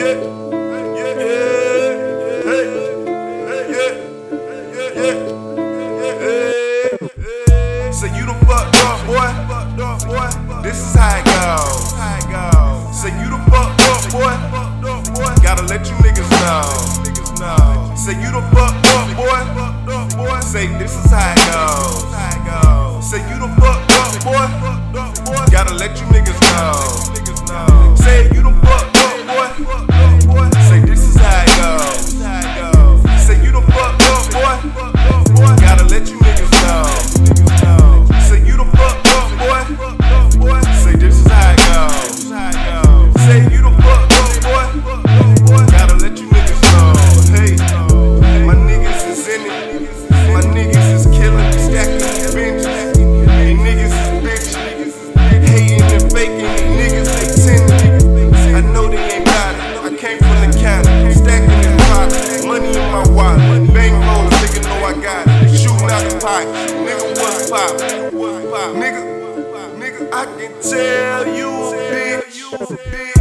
So you the fucked up, boy. This is how it goes. So you the fucked up, boy. Gotta let you niggas know. So you the fucked up, boy. Say this is how it goes. So you the fucked up, boy. Gotta let you niggas know. Say you the fuck boy. Say this is how. I can tell you a bitch.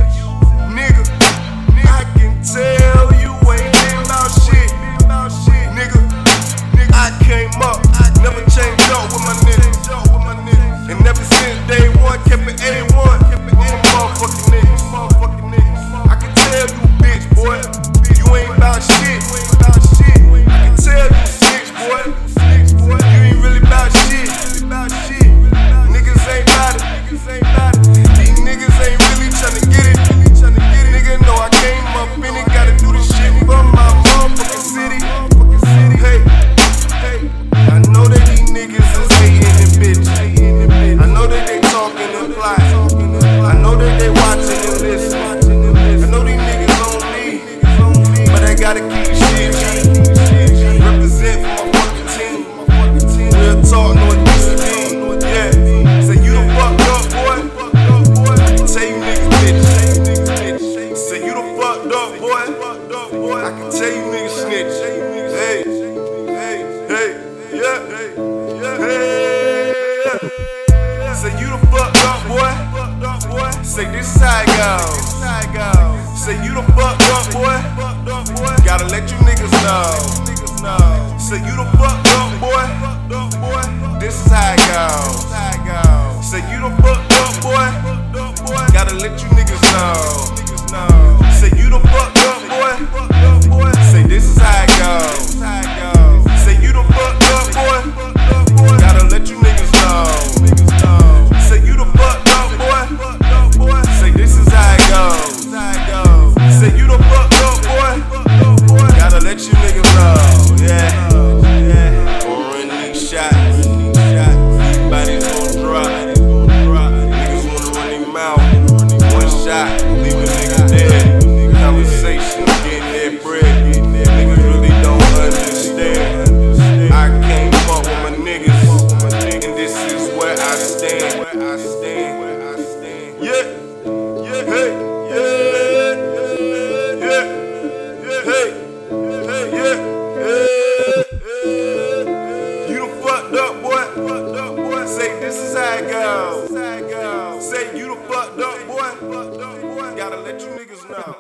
fucked up, boy. I can tell you niggas snitch. Hey, hey, hey, yeah, hey, yeah. Say you the fucked up, boy. Say this side go. Say you the fucked up, boy. Gotta let you niggas know. Say you the fucked up, boy. Plucked up, boy. Gotta let you niggas know.